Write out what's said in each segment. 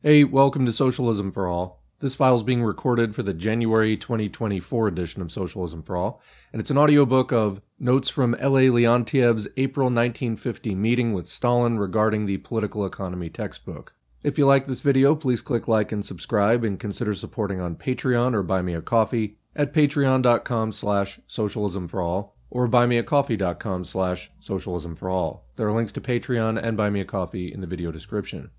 Hey, welcome to Socialism for All. This file is being recorded for the January 2024 edition of Socialism for All, and it's an audiobook of notes from L.A. Leontiev's April 1950 meeting with Stalin regarding the political economy textbook. If you like this video, please click like and subscribe and consider supporting on Patreon or buy me a coffee at patreon.com slash socialism for all or buymeacoffee.com slash socialism for all. There are links to Patreon and Buy Me a Coffee in the video description.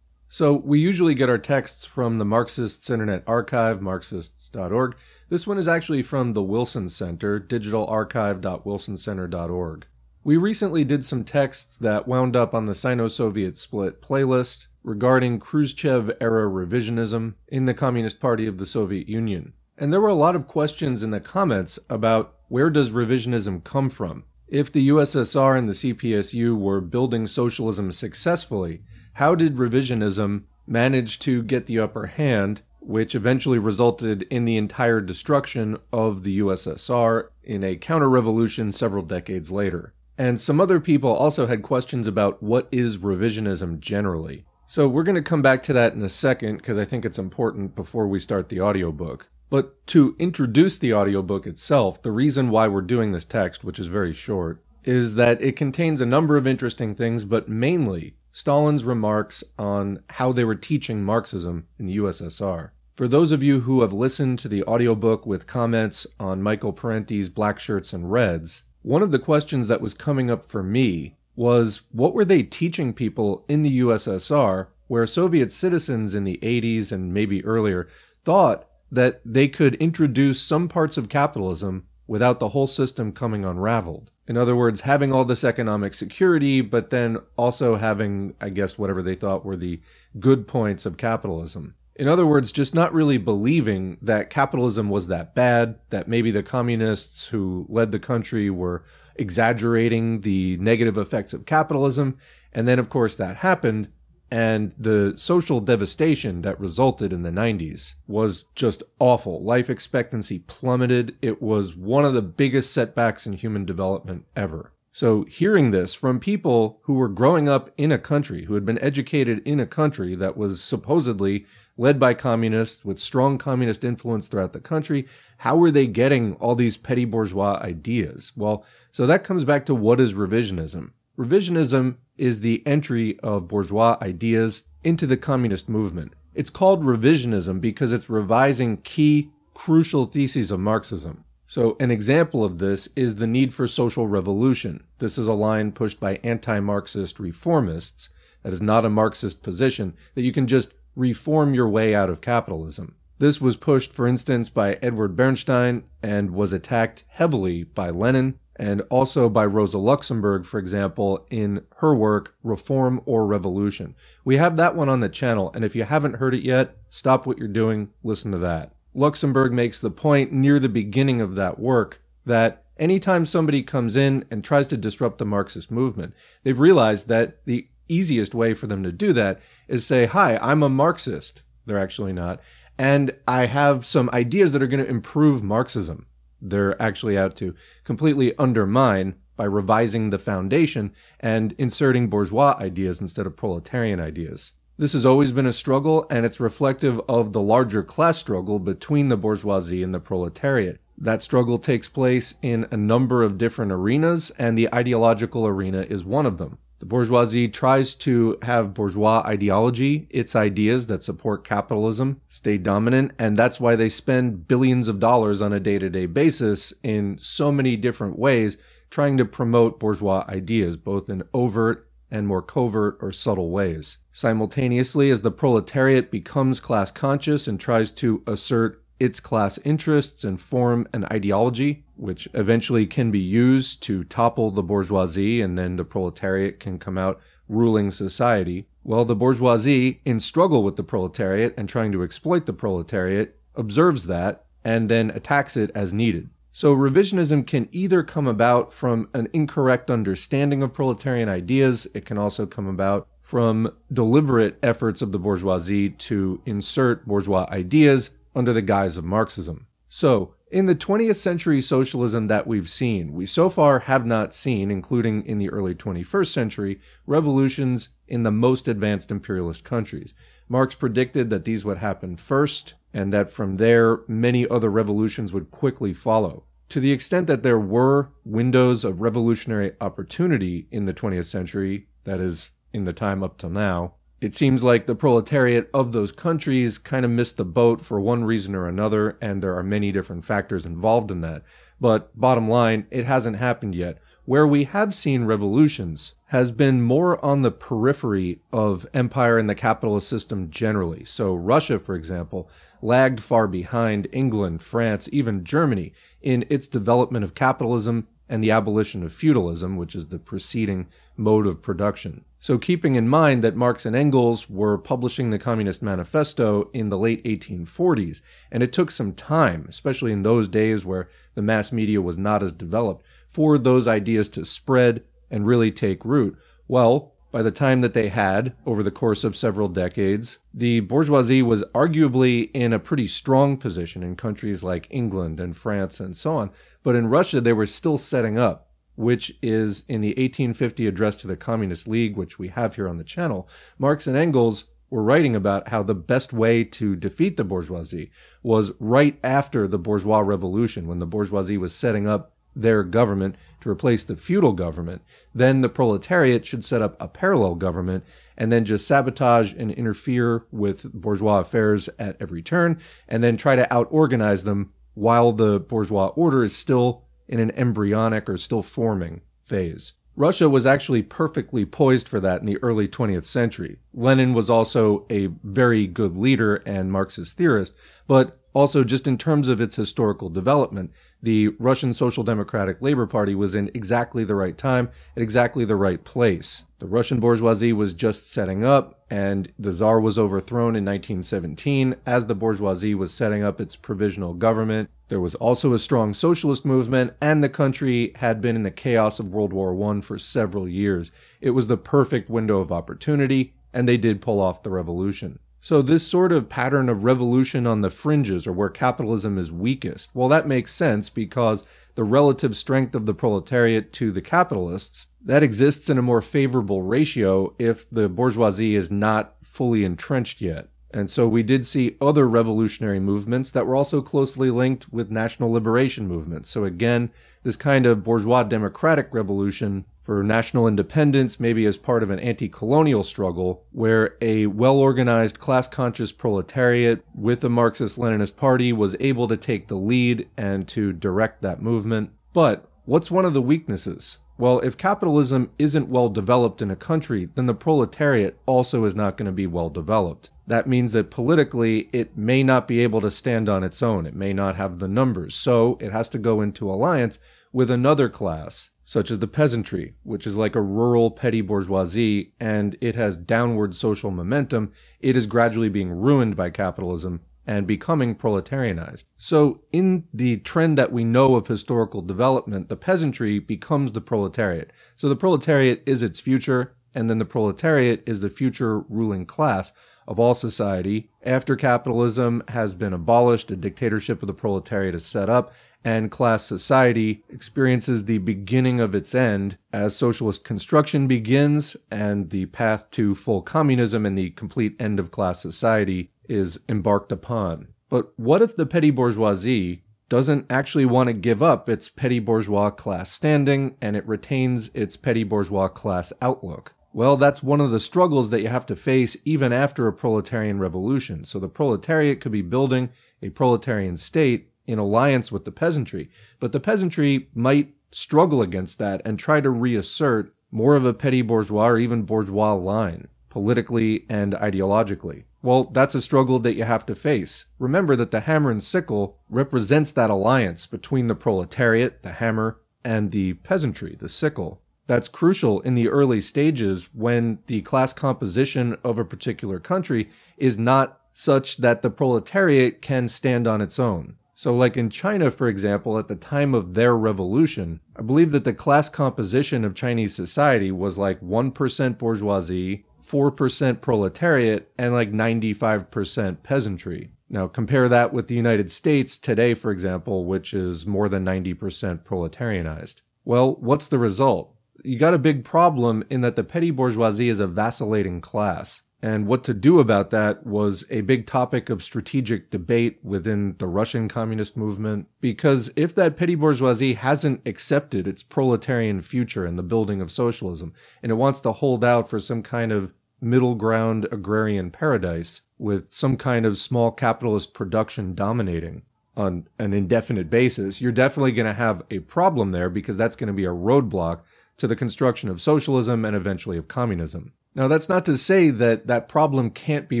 So we usually get our texts from the Marxists Internet Archive, marxists.org. This one is actually from the Wilson Center, digitalarchive.wilsoncenter.org. We recently did some texts that wound up on the Sino-Soviet split playlist regarding Khrushchev era revisionism in the Communist Party of the Soviet Union. And there were a lot of questions in the comments about where does revisionism come from? If the USSR and the CPSU were building socialism successfully, how did revisionism manage to get the upper hand, which eventually resulted in the entire destruction of the USSR in a counter revolution several decades later? And some other people also had questions about what is revisionism generally. So we're going to come back to that in a second because I think it's important before we start the audiobook. But to introduce the audiobook itself, the reason why we're doing this text, which is very short, is that it contains a number of interesting things, but mainly Stalin's remarks on how they were teaching Marxism in the USSR. For those of you who have listened to the audiobook with comments on Michael Parenti's Black Shirts and Reds, one of the questions that was coming up for me was what were they teaching people in the USSR where Soviet citizens in the 80s and maybe earlier thought that they could introduce some parts of capitalism without the whole system coming unraveled. In other words, having all this economic security, but then also having, I guess, whatever they thought were the good points of capitalism. In other words, just not really believing that capitalism was that bad, that maybe the communists who led the country were exaggerating the negative effects of capitalism. And then, of course, that happened. And the social devastation that resulted in the 90s was just awful. Life expectancy plummeted. It was one of the biggest setbacks in human development ever. So hearing this from people who were growing up in a country, who had been educated in a country that was supposedly led by communists with strong communist influence throughout the country, how were they getting all these petty bourgeois ideas? Well, so that comes back to what is revisionism? Revisionism is the entry of bourgeois ideas into the communist movement. It's called revisionism because it's revising key, crucial theses of Marxism. So, an example of this is the need for social revolution. This is a line pushed by anti Marxist reformists. That is not a Marxist position, that you can just reform your way out of capitalism. This was pushed, for instance, by Edward Bernstein and was attacked heavily by Lenin and also by Rosa Luxemburg, for example, in her work, Reform or Revolution. We have that one on the channel, and if you haven't heard it yet, stop what you're doing, listen to that. Luxemburg makes the point near the beginning of that work that anytime somebody comes in and tries to disrupt the Marxist movement, they've realized that the easiest way for them to do that is say, Hi, I'm a Marxist. They're actually not. And I have some ideas that are going to improve Marxism they're actually out to completely undermine by revising the foundation and inserting bourgeois ideas instead of proletarian ideas. This has always been a struggle, and it's reflective of the larger class struggle between the bourgeoisie and the proletariat. That struggle takes place in a number of different arenas, and the ideological arena is one of them. The bourgeoisie tries to have bourgeois ideology, its ideas that support capitalism, stay dominant, and that's why they spend billions of dollars on a day to day basis in so many different ways trying to promote bourgeois ideas, both in overt and more covert or subtle ways. Simultaneously, as the proletariat becomes class conscious and tries to assert its class interests and form an ideology, which eventually can be used to topple the bourgeoisie and then the proletariat can come out ruling society. Well, the bourgeoisie, in struggle with the proletariat and trying to exploit the proletariat, observes that and then attacks it as needed. So revisionism can either come about from an incorrect understanding of proletarian ideas, it can also come about from deliberate efforts of the bourgeoisie to insert bourgeois ideas under the guise of Marxism. So, in the 20th century socialism that we've seen, we so far have not seen, including in the early 21st century, revolutions in the most advanced imperialist countries. Marx predicted that these would happen first, and that from there, many other revolutions would quickly follow. To the extent that there were windows of revolutionary opportunity in the 20th century, that is, in the time up till now, it seems like the proletariat of those countries kind of missed the boat for one reason or another, and there are many different factors involved in that. But bottom line, it hasn't happened yet. Where we have seen revolutions has been more on the periphery of empire and the capitalist system generally. So Russia, for example, lagged far behind England, France, even Germany in its development of capitalism and the abolition of feudalism, which is the preceding mode of production. So, keeping in mind that Marx and Engels were publishing the Communist Manifesto in the late 1840s, and it took some time, especially in those days where the mass media was not as developed, for those ideas to spread and really take root, well, by the time that they had, over the course of several decades, the bourgeoisie was arguably in a pretty strong position in countries like England and France and so on. But in Russia, they were still setting up which is in the 1850 address to the Communist League, which we have here on the channel, Marx and Engels were writing about how the best way to defeat the bourgeoisie was right after the bourgeois revolution, when the bourgeoisie was setting up their government to replace the feudal government. Then the proletariat should set up a parallel government and then just sabotage and interfere with bourgeois affairs at every turn and then try to out organize them while the bourgeois order is still in an embryonic or still forming phase. Russia was actually perfectly poised for that in the early 20th century. Lenin was also a very good leader and Marxist theorist, but also just in terms of its historical development, the Russian Social Democratic Labor Party was in exactly the right time at exactly the right place. The Russian bourgeoisie was just setting up, and the Tsar was overthrown in 1917 as the bourgeoisie was setting up its provisional government. There was also a strong socialist movement, and the country had been in the chaos of World War I for several years. It was the perfect window of opportunity, and they did pull off the revolution. So, this sort of pattern of revolution on the fringes or where capitalism is weakest, well, that makes sense because the relative strength of the proletariat to the capitalists, that exists in a more favorable ratio if the bourgeoisie is not fully entrenched yet. And so we did see other revolutionary movements that were also closely linked with national liberation movements. So again, this kind of bourgeois democratic revolution for national independence, maybe as part of an anti colonial struggle, where a well organized class conscious proletariat with the Marxist Leninist Party was able to take the lead and to direct that movement. But what's one of the weaknesses? Well, if capitalism isn't well developed in a country, then the proletariat also is not going to be well developed. That means that politically it may not be able to stand on its own. It may not have the numbers. So it has to go into alliance with another class such as the peasantry, which is like a rural petty bourgeoisie, and it has downward social momentum, it is gradually being ruined by capitalism and becoming proletarianized. So, in the trend that we know of historical development, the peasantry becomes the proletariat. So, the proletariat is its future, and then the proletariat is the future ruling class of all society. After capitalism has been abolished, a dictatorship of the proletariat is set up, and class society experiences the beginning of its end as socialist construction begins and the path to full communism and the complete end of class society is embarked upon. But what if the petty bourgeoisie doesn't actually want to give up its petty bourgeois class standing and it retains its petty bourgeois class outlook? Well, that's one of the struggles that you have to face even after a proletarian revolution. So the proletariat could be building a proletarian state in alliance with the peasantry. But the peasantry might struggle against that and try to reassert more of a petty bourgeois or even bourgeois line, politically and ideologically. Well, that's a struggle that you have to face. Remember that the hammer and sickle represents that alliance between the proletariat, the hammer, and the peasantry, the sickle. That's crucial in the early stages when the class composition of a particular country is not such that the proletariat can stand on its own. So, like in China, for example, at the time of their revolution, I believe that the class composition of Chinese society was like 1% bourgeoisie, 4% proletariat, and like 95% peasantry. Now, compare that with the United States today, for example, which is more than 90% proletarianized. Well, what's the result? You got a big problem in that the petty bourgeoisie is a vacillating class. And what to do about that was a big topic of strategic debate within the Russian communist movement. Because if that petty bourgeoisie hasn't accepted its proletarian future in the building of socialism, and it wants to hold out for some kind of middle ground agrarian paradise with some kind of small capitalist production dominating on an indefinite basis, you're definitely going to have a problem there because that's going to be a roadblock to the construction of socialism and eventually of communism. Now, that's not to say that that problem can't be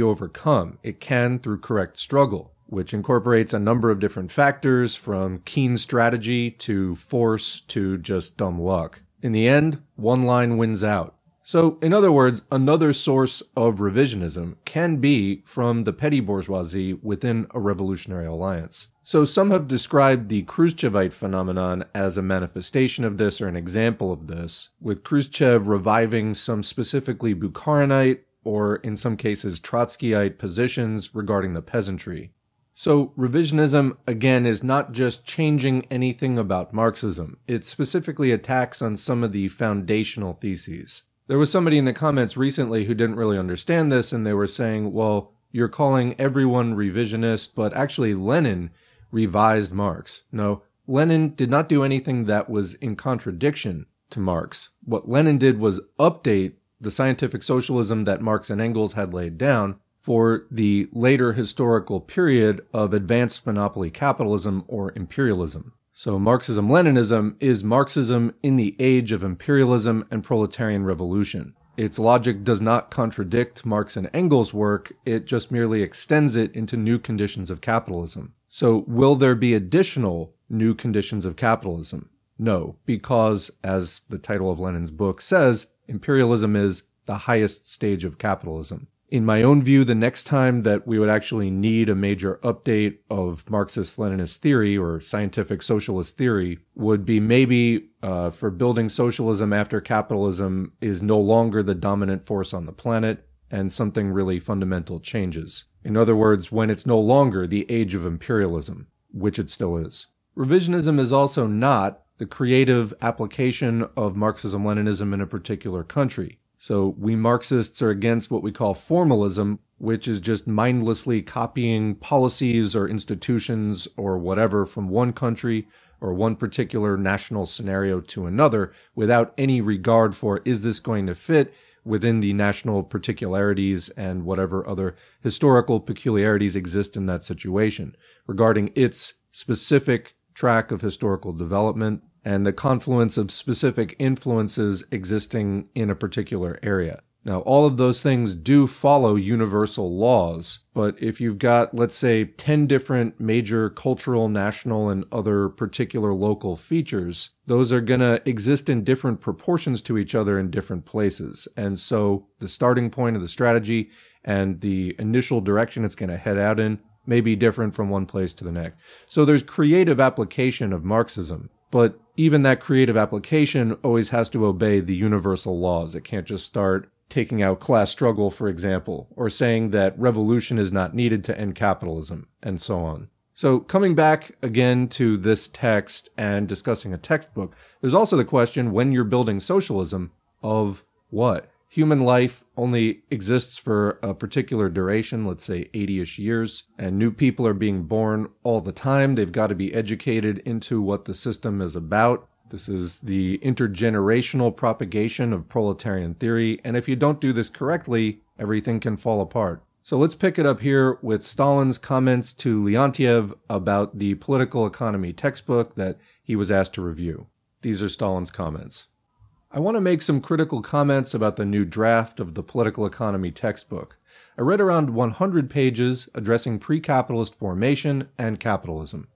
overcome. It can through correct struggle, which incorporates a number of different factors from keen strategy to force to just dumb luck. In the end, one line wins out. So, in other words, another source of revisionism can be from the petty bourgeoisie within a revolutionary alliance. So, some have described the Khrushchevite phenomenon as a manifestation of this or an example of this, with Khrushchev reviving some specifically Bukharinite or, in some cases, Trotskyite positions regarding the peasantry. So, revisionism, again, is not just changing anything about Marxism, it specifically attacks on some of the foundational theses. There was somebody in the comments recently who didn't really understand this, and they were saying, well, you're calling everyone revisionist, but actually Lenin revised Marx. No, Lenin did not do anything that was in contradiction to Marx. What Lenin did was update the scientific socialism that Marx and Engels had laid down for the later historical period of advanced monopoly capitalism or imperialism. So Marxism Leninism is Marxism in the age of imperialism and proletarian revolution. Its logic does not contradict Marx and Engels' work, it just merely extends it into new conditions of capitalism. So will there be additional new conditions of capitalism? No, because as the title of Lenin's book says, imperialism is the highest stage of capitalism in my own view, the next time that we would actually need a major update of Marxist Leninist theory or scientific socialist theory would be maybe uh, for building socialism after capitalism is no longer the dominant force on the planet and something really fundamental changes. In other words, when it's no longer the age of imperialism, which it still is. Revisionism is also not the creative application of Marxism Leninism in a particular country. So we Marxists are against what we call formalism, which is just mindlessly copying policies or institutions or whatever from one country or one particular national scenario to another without any regard for is this going to fit within the national particularities and whatever other historical peculiarities exist in that situation? Regarding its specific track of historical development and the confluence of specific influences existing in a particular area. Now, all of those things do follow universal laws, but if you've got, let's say, 10 different major cultural, national, and other particular local features, those are going to exist in different proportions to each other in different places. And so the starting point of the strategy and the initial direction it's going to head out in may be different from one place to the next. So there's creative application of Marxism but even that creative application always has to obey the universal laws. It can't just start taking out class struggle, for example, or saying that revolution is not needed to end capitalism, and so on. So, coming back again to this text and discussing a textbook, there's also the question when you're building socialism of what? Human life only exists for a particular duration, let's say 80 ish years, and new people are being born all the time. They've got to be educated into what the system is about. This is the intergenerational propagation of proletarian theory, and if you don't do this correctly, everything can fall apart. So let's pick it up here with Stalin's comments to Leontiev about the political economy textbook that he was asked to review. These are Stalin's comments. I want to make some critical comments about the new draft of the political economy textbook. I read around 100 pages addressing pre capitalist formation and capitalism.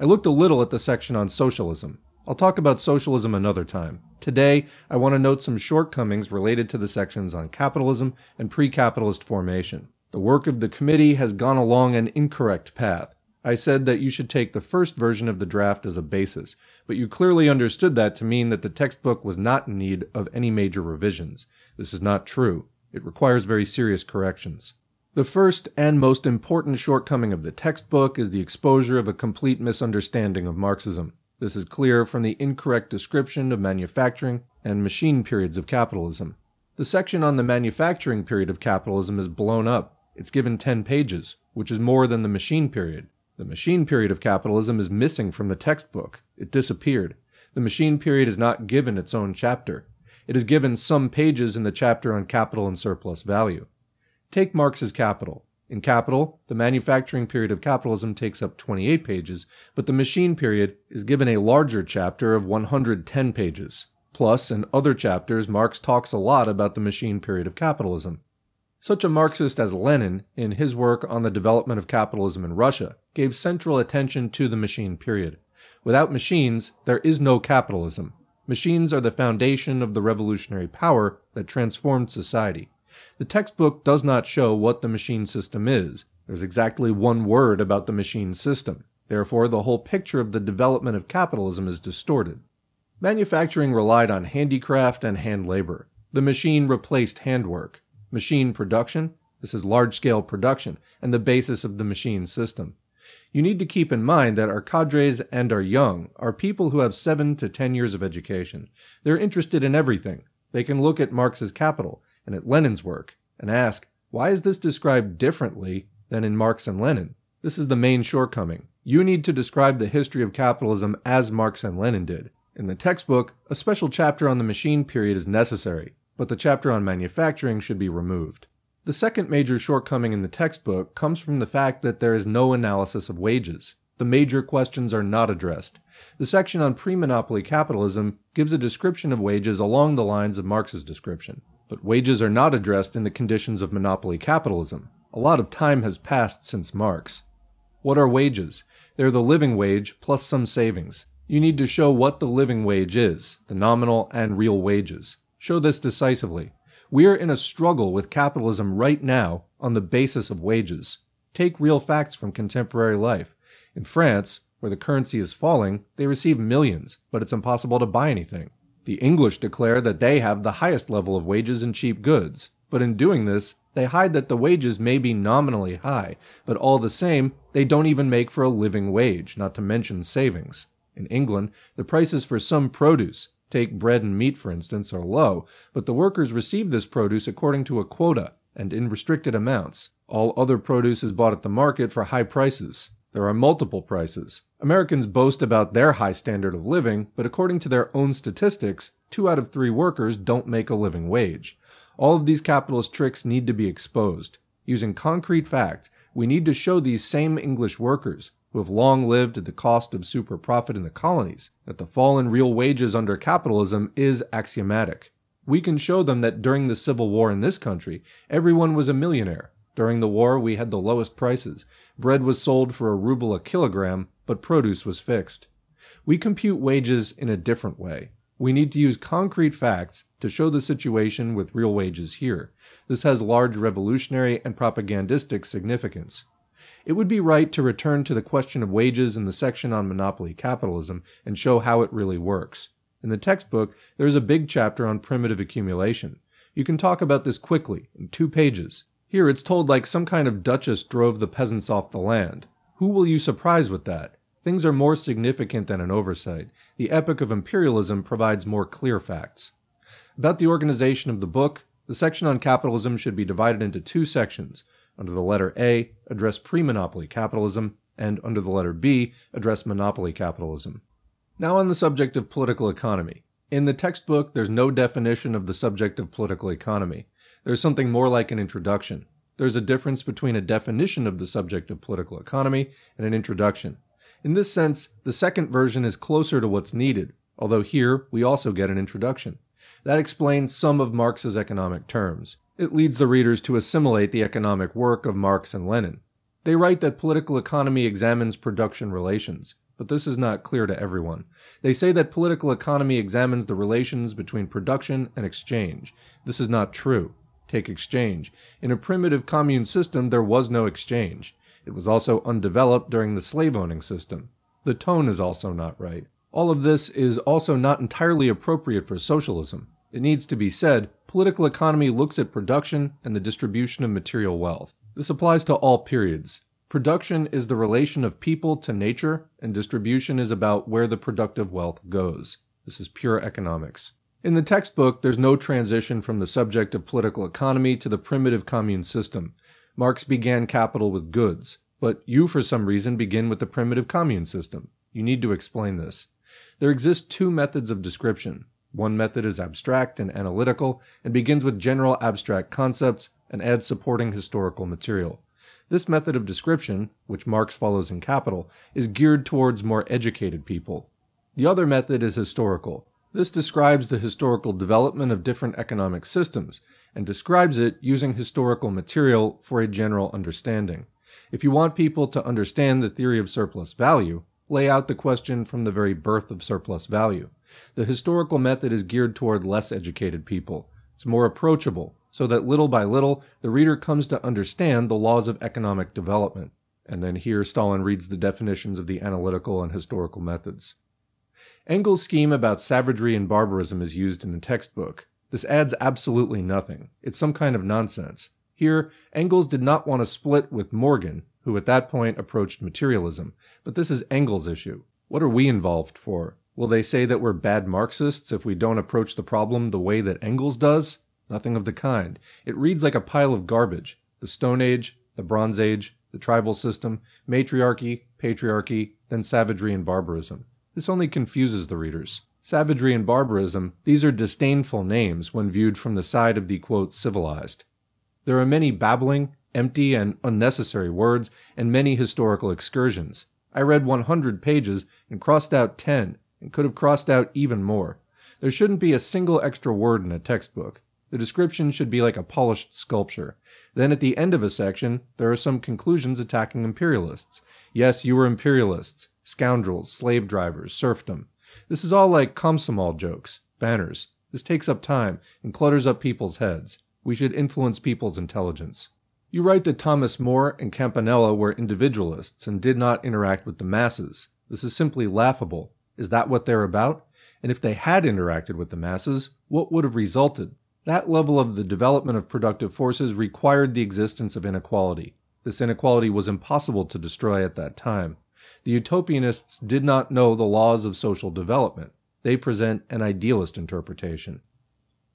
I looked a little at the section on socialism. I'll talk about socialism another time. Today, I want to note some shortcomings related to the sections on capitalism and pre capitalist formation. The work of the committee has gone along an incorrect path. I said that you should take the first version of the draft as a basis, but you clearly understood that to mean that the textbook was not in need of any major revisions. This is not true. It requires very serious corrections. The first and most important shortcoming of the textbook is the exposure of a complete misunderstanding of Marxism. This is clear from the incorrect description of manufacturing and machine periods of capitalism. The section on the manufacturing period of capitalism is blown up. It's given 10 pages, which is more than the machine period. The machine period of capitalism is missing from the textbook. It disappeared. The machine period is not given its own chapter. It is given some pages in the chapter on capital and surplus value. Take Marx's Capital. In Capital, the manufacturing period of capitalism takes up 28 pages, but the machine period is given a larger chapter of 110 pages. Plus, in other chapters, Marx talks a lot about the machine period of capitalism. Such a Marxist as Lenin, in his work on the development of capitalism in Russia, gave central attention to the machine period. Without machines, there is no capitalism. Machines are the foundation of the revolutionary power that transformed society. The textbook does not show what the machine system is. There's exactly one word about the machine system. Therefore, the whole picture of the development of capitalism is distorted. Manufacturing relied on handicraft and hand labor. The machine replaced handwork. Machine production, this is large scale production, and the basis of the machine system. You need to keep in mind that our cadres and our young are people who have 7 to 10 years of education. They're interested in everything. They can look at Marx's Capital and at Lenin's work and ask, why is this described differently than in Marx and Lenin? This is the main shortcoming. You need to describe the history of capitalism as Marx and Lenin did. In the textbook, a special chapter on the machine period is necessary, but the chapter on manufacturing should be removed. The second major shortcoming in the textbook comes from the fact that there is no analysis of wages. The major questions are not addressed. The section on pre monopoly capitalism gives a description of wages along the lines of Marx's description. But wages are not addressed in the conditions of monopoly capitalism. A lot of time has passed since Marx. What are wages? They're the living wage plus some savings. You need to show what the living wage is, the nominal and real wages. Show this decisively. We are in a struggle with capitalism right now on the basis of wages. Take real facts from contemporary life. In France, where the currency is falling, they receive millions, but it's impossible to buy anything. The English declare that they have the highest level of wages and cheap goods, but in doing this, they hide that the wages may be nominally high, but all the same, they don't even make for a living wage, not to mention savings. In England, the prices for some produce, take bread and meat for instance, are low, but the workers receive this produce according to a quota and in restricted amounts. All other produce is bought at the market for high prices. There are multiple prices. Americans boast about their high standard of living, but according to their own statistics, two out of three workers don't make a living wage. All of these capitalist tricks need to be exposed. Using concrete fact, we need to show these same English workers, who have long lived at the cost of super profit in the colonies, that the fall in real wages under capitalism is axiomatic. We can show them that during the Civil War in this country, everyone was a millionaire, during the war, we had the lowest prices. Bread was sold for a ruble a kilogram, but produce was fixed. We compute wages in a different way. We need to use concrete facts to show the situation with real wages here. This has large revolutionary and propagandistic significance. It would be right to return to the question of wages in the section on monopoly capitalism and show how it really works. In the textbook, there is a big chapter on primitive accumulation. You can talk about this quickly, in two pages. Here it's told like some kind of duchess drove the peasants off the land. Who will you surprise with that? Things are more significant than an oversight. The epic of imperialism provides more clear facts. About the organization of the book, the section on capitalism should be divided into two sections. Under the letter A, address pre-monopoly capitalism, and under the letter B, address monopoly capitalism. Now on the subject of political economy. In the textbook, there's no definition of the subject of political economy. There's something more like an introduction. There's a difference between a definition of the subject of political economy and an introduction. In this sense, the second version is closer to what's needed, although here we also get an introduction. That explains some of Marx's economic terms. It leads the readers to assimilate the economic work of Marx and Lenin. They write that political economy examines production relations, but this is not clear to everyone. They say that political economy examines the relations between production and exchange. This is not true. Take exchange. In a primitive commune system, there was no exchange. It was also undeveloped during the slave owning system. The tone is also not right. All of this is also not entirely appropriate for socialism. It needs to be said, political economy looks at production and the distribution of material wealth. This applies to all periods. Production is the relation of people to nature, and distribution is about where the productive wealth goes. This is pure economics. In the textbook, there's no transition from the subject of political economy to the primitive commune system. Marx began capital with goods, but you, for some reason, begin with the primitive commune system. You need to explain this. There exist two methods of description. One method is abstract and analytical and begins with general abstract concepts and adds supporting historical material. This method of description, which Marx follows in Capital, is geared towards more educated people. The other method is historical. This describes the historical development of different economic systems and describes it using historical material for a general understanding. If you want people to understand the theory of surplus value, lay out the question from the very birth of surplus value. The historical method is geared toward less educated people. It's more approachable, so that little by little the reader comes to understand the laws of economic development. And then here Stalin reads the definitions of the analytical and historical methods. Engels' scheme about savagery and barbarism is used in the textbook. This adds absolutely nothing. It's some kind of nonsense. Here, Engels did not want to split with Morgan, who at that point approached materialism, but this is Engels' issue. What are we involved for? Will they say that we're bad Marxists if we don't approach the problem the way that Engels does? Nothing of the kind. It reads like a pile of garbage. The Stone Age, the Bronze Age, the tribal system, matriarchy, patriarchy, then savagery and barbarism. This only confuses the readers. Savagery and barbarism, these are disdainful names when viewed from the side of the quote, civilized. There are many babbling, empty, and unnecessary words, and many historical excursions. I read 100 pages and crossed out 10, and could have crossed out even more. There shouldn't be a single extra word in a textbook. The description should be like a polished sculpture. Then at the end of a section, there are some conclusions attacking imperialists. Yes, you were imperialists scoundrels, slave drivers, serfdom. This is all like Komsomol jokes, banners. This takes up time and clutters up people's heads. We should influence people's intelligence. You write that Thomas More and Campanella were individualists and did not interact with the masses. This is simply laughable. Is that what they're about? And if they had interacted with the masses, what would have resulted? That level of the development of productive forces required the existence of inequality. This inequality was impossible to destroy at that time. The utopianists did not know the laws of social development. They present an idealist interpretation.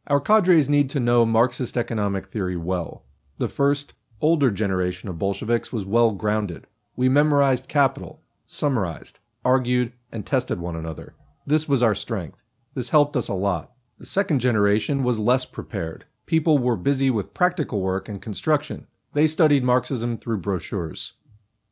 Our cadres need to know Marxist economic theory well. The first, older generation of Bolsheviks was well grounded. We memorized capital, summarized, argued, and tested one another. This was our strength. This helped us a lot. The second generation was less prepared. People were busy with practical work and construction. They studied Marxism through brochures.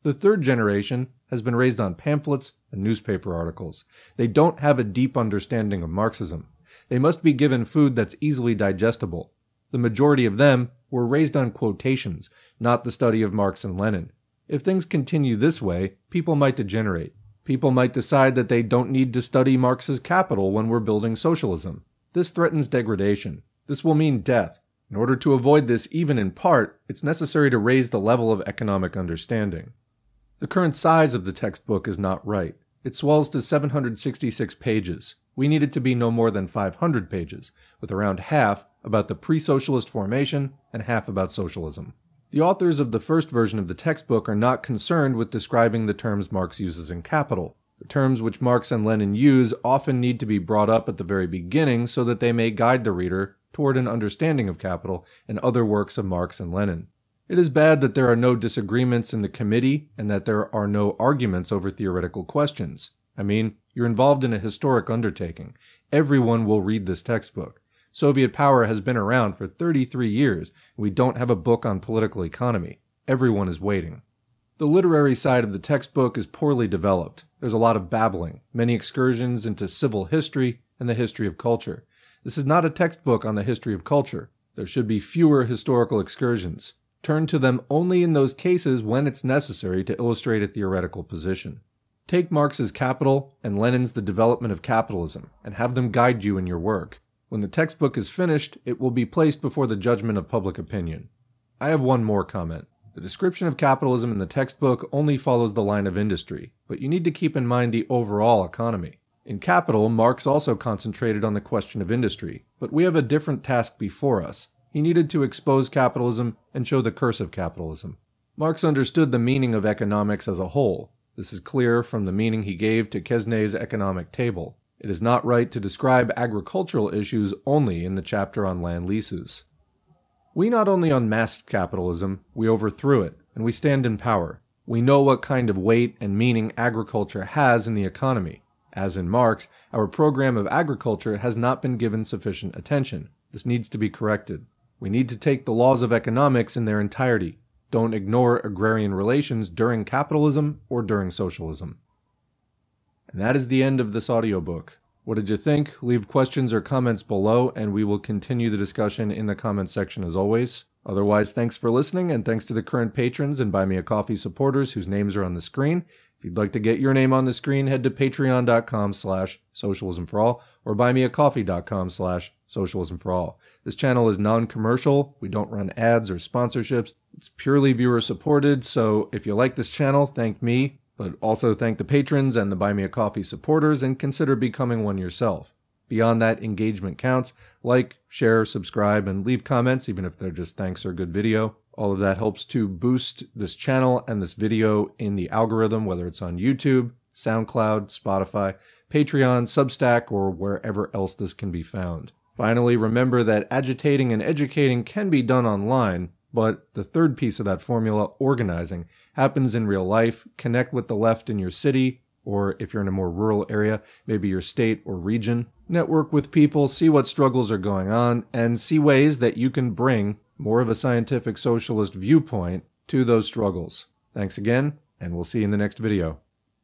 The third generation has been raised on pamphlets and newspaper articles. They don't have a deep understanding of Marxism. They must be given food that's easily digestible. The majority of them were raised on quotations, not the study of Marx and Lenin. If things continue this way, people might degenerate. People might decide that they don't need to study Marx's Capital when we're building socialism. This threatens degradation. This will mean death. In order to avoid this even in part, it's necessary to raise the level of economic understanding. The current size of the textbook is not right. It swells to 766 pages. We need it to be no more than 500 pages, with around half about the pre-socialist formation and half about socialism. The authors of the first version of the textbook are not concerned with describing the terms Marx uses in Capital. The terms which Marx and Lenin use often need to be brought up at the very beginning so that they may guide the reader toward an understanding of Capital and other works of Marx and Lenin. It is bad that there are no disagreements in the committee and that there are no arguments over theoretical questions. I mean, you're involved in a historic undertaking. Everyone will read this textbook. Soviet power has been around for 33 years, we don't have a book on political economy. Everyone is waiting. The literary side of the textbook is poorly developed. There's a lot of babbling, many excursions into civil history and the history of culture. This is not a textbook on the history of culture. There should be fewer historical excursions turn to them only in those cases when it's necessary to illustrate a theoretical position. Take Marx's Capital and Lenin's The Development of Capitalism and have them guide you in your work. When the textbook is finished, it will be placed before the judgment of public opinion. I have one more comment. The description of capitalism in the textbook only follows the line of industry, but you need to keep in mind the overall economy. In Capital, Marx also concentrated on the question of industry, but we have a different task before us, he needed to expose capitalism and show the curse of capitalism. Marx understood the meaning of economics as a whole. This is clear from the meaning he gave to Quesnay's economic table. It is not right to describe agricultural issues only in the chapter on land leases. We not only unmasked capitalism, we overthrew it, and we stand in power. We know what kind of weight and meaning agriculture has in the economy. As in Marx, our program of agriculture has not been given sufficient attention. This needs to be corrected. We need to take the laws of economics in their entirety. Don't ignore agrarian relations during capitalism or during socialism. And that is the end of this audiobook. What did you think? Leave questions or comments below, and we will continue the discussion in the comments section as always. Otherwise, thanks for listening, and thanks to the current patrons and Buy Me a Coffee supporters whose names are on the screen. If you'd like to get your name on the screen, head to patreon.com slash socialism for all or buymeacoffee.com slash socialism for all. This channel is non-commercial. We don't run ads or sponsorships. It's purely viewer supported. So if you like this channel, thank me, but also thank the patrons and the Buy Me a Coffee supporters and consider becoming one yourself. Beyond that, engagement counts. Like, share, subscribe, and leave comments, even if they're just thanks or good video. All of that helps to boost this channel and this video in the algorithm, whether it's on YouTube, SoundCloud, Spotify, Patreon, Substack, or wherever else this can be found. Finally, remember that agitating and educating can be done online, but the third piece of that formula, organizing, happens in real life. Connect with the left in your city, or if you're in a more rural area, maybe your state or region. Network with people, see what struggles are going on, and see ways that you can bring more of a scientific socialist viewpoint to those struggles. Thanks again, and we'll see you in the next video.